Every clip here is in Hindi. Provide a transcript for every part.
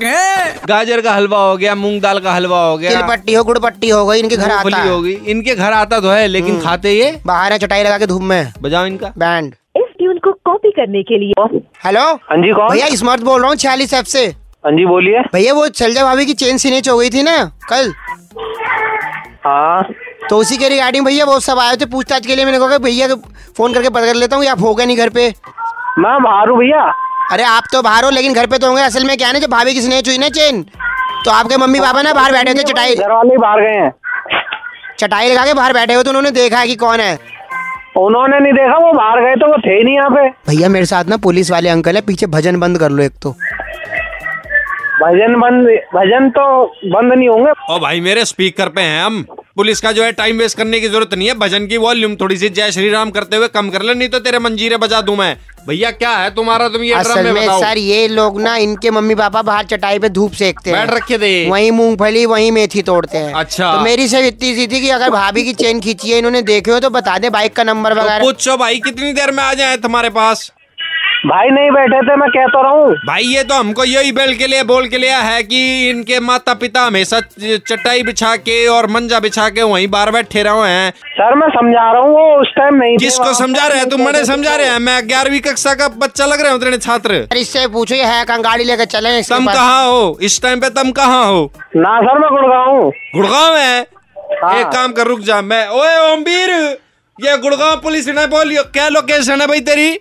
कड़क हैं। गाजर का हलवा हो गया मूंग दाल का हलवा हो गया। तिलपट्टी हो गुड़पट्टी हो गई इनके घर आता। है हो गई इनके घर आता तो है लेकिन खाते ये। बाहर है चटाई लगा के धूप में। बजाओ इनका। बैंड। इस ट्यून को कॉपी करने के लिए हेलो? हाँ जी कौन? भैया स्मार्ट बोल रहा हूँ छियालीस एफ़ से। हाँ जी बोलिए। भैया वो चलजा भाभी की चेन सिनेच हो गई थी ना कल। हाँ। तो उसी के रिगार्डिंग भैया वो सब आए थे पूछताछ के लिए मैंने कहा भैया फ़ोन करके पता कर लेता हूँ आप हो गए नहीं घर पे? मैं बाहर हूँ भैया। अरे आप तो बाहर हो लेकिन घर पे तो होंगे असल में क्या है ना जब भाभी की स्नेच हुई ना चेन? तो आपके मम्मी पापा ना बाहर बैठे थे चटाई घर वाले बाहर गए हैं। चटाई लगा के बाहर बैठे हुए तो उन्होंने देखा है कि कौन है। उन्होंने नहीं देखा वो बाहर गए तो वो थे ही नहीं यहाँ पे। भैया मेरे साथ ना पुलिस वाले अंकल है पीछे भजन बंद कर लो एक तो। भजन बंद भजन तो बंद नहीं होंगे। ओ भाई मेरे स्पीकर पे हैं हम। पुलिस का जो है टाइम वेस्ट करने की ज़रूरत नहीं है। भजन की वॉल्यूम थोड़ी सी जय श्री राम करते हुए कम कर ले नहीं तो तेरे मंजीरे बजा दू मैं। भैया क्या है तुम्हारा? तुम ये असल में सर ये लोग ना इनके मम्मी पापा बाहर चटाई पे धूप सेकते बैठ हैं। रखे थे वहीं मूंगफली वहीं मेथी तोड़ते हैं। अच्छा। तो मेरी सिर्फ़ इतनी सी थी कि अगर भाभी की चेन खींची है इन्होंने देखे हो तो बता दे बाइक का नंबर तो वगैरह। पूछो भाई कितनी देर में आ जाए तुम्हारे पास? भाई नहीं बैठे थे मैं कह तो रहा हूँ। भाई ये तो हमको यही बेल के लिए बोल के लिया है कि इनके माता पिता हमेशा चटाई बिछा के और मंजा बिछा के वहीं बार बैठे रहे हैं। सर मैं समझा रहा हूँ वो उस टाइम नहीं थे किसको समझा रहे हैं? तुम मैंने समझा रहे हैं। मैं ग्यारहवीं कक्षा का बच्चा लग रहे हो तेरे छात्र। अरे इससे पूछो ये है कहाँ गाड़ी लेकर चले तुम कहाँ हो? इस टाइम पे तुम कहाँ हो? ना सर मैं गुड़गांव हूँ। गुड़गांव है? हाँ। एक काम कर रुक जा। मैं ओए ओमवीर ये गुड़गांव पुलिस ने बोलियो क्या लोकेशन है भाई तेरी?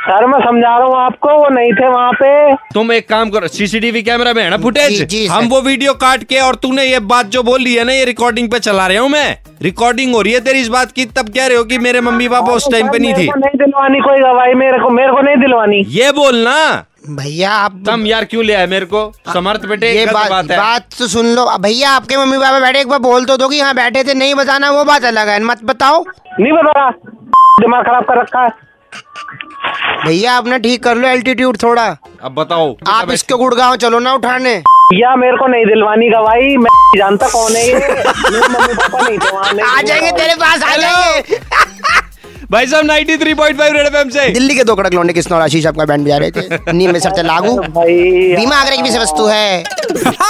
सर मैं समझा रहा हूँ आपको वो नहीं थे वहाँ पे। तुम एक काम करो सीसीटीवी कैमरा में है ना फुटेज? जी, सर। हम वो वीडियो काट के और तूने ये बात जो बोली है ना ये रिकॉर्डिंग पे चला रहा हूँ मैं। रिकॉर्डिंग हो रही है तेरी इस बात की तब कह रहे हो कि मेरे मम्मी पापा उस टाइम पे नहीं थी। नहीं दिलवानी कोई गवाही मेरे को मेरे को नहीं दिलवानी। ये बोलना भैया आप तुम यार क्यों ले आए मेरे को? समर्थ बेटे ये बात बात है। बात तो सुन लो। भैया आपके मम्मी पापा बैठे एक बार बोल तो दो कि यहाँ बैठे थे नहीं बताना वो बात अलग है मत बताओ। नहीं बता रहा दिमाग खराब कर रखा है। भैया अपना ठीक कर लो एल्टीट्यूड थोड़ा। अब बताओ। आप इसके गुड़गांव चलो ना उठाने। या मेरे को नहीं दिलवानी गवाही मैं जानता कौन है ये। मेरे मम्मी पापा नहीं थे आ जाएँगे तेरे पास आ जाएँगे। भाई साहब 93.5 रेड एफएम से। दिल्ली के दो कड़क लौंडे किसने और आशीष आपका बैंड बजा रहे थे? नीम में सबसे लागू। भाई बीमा आगरा की भी वस्तु हाँ,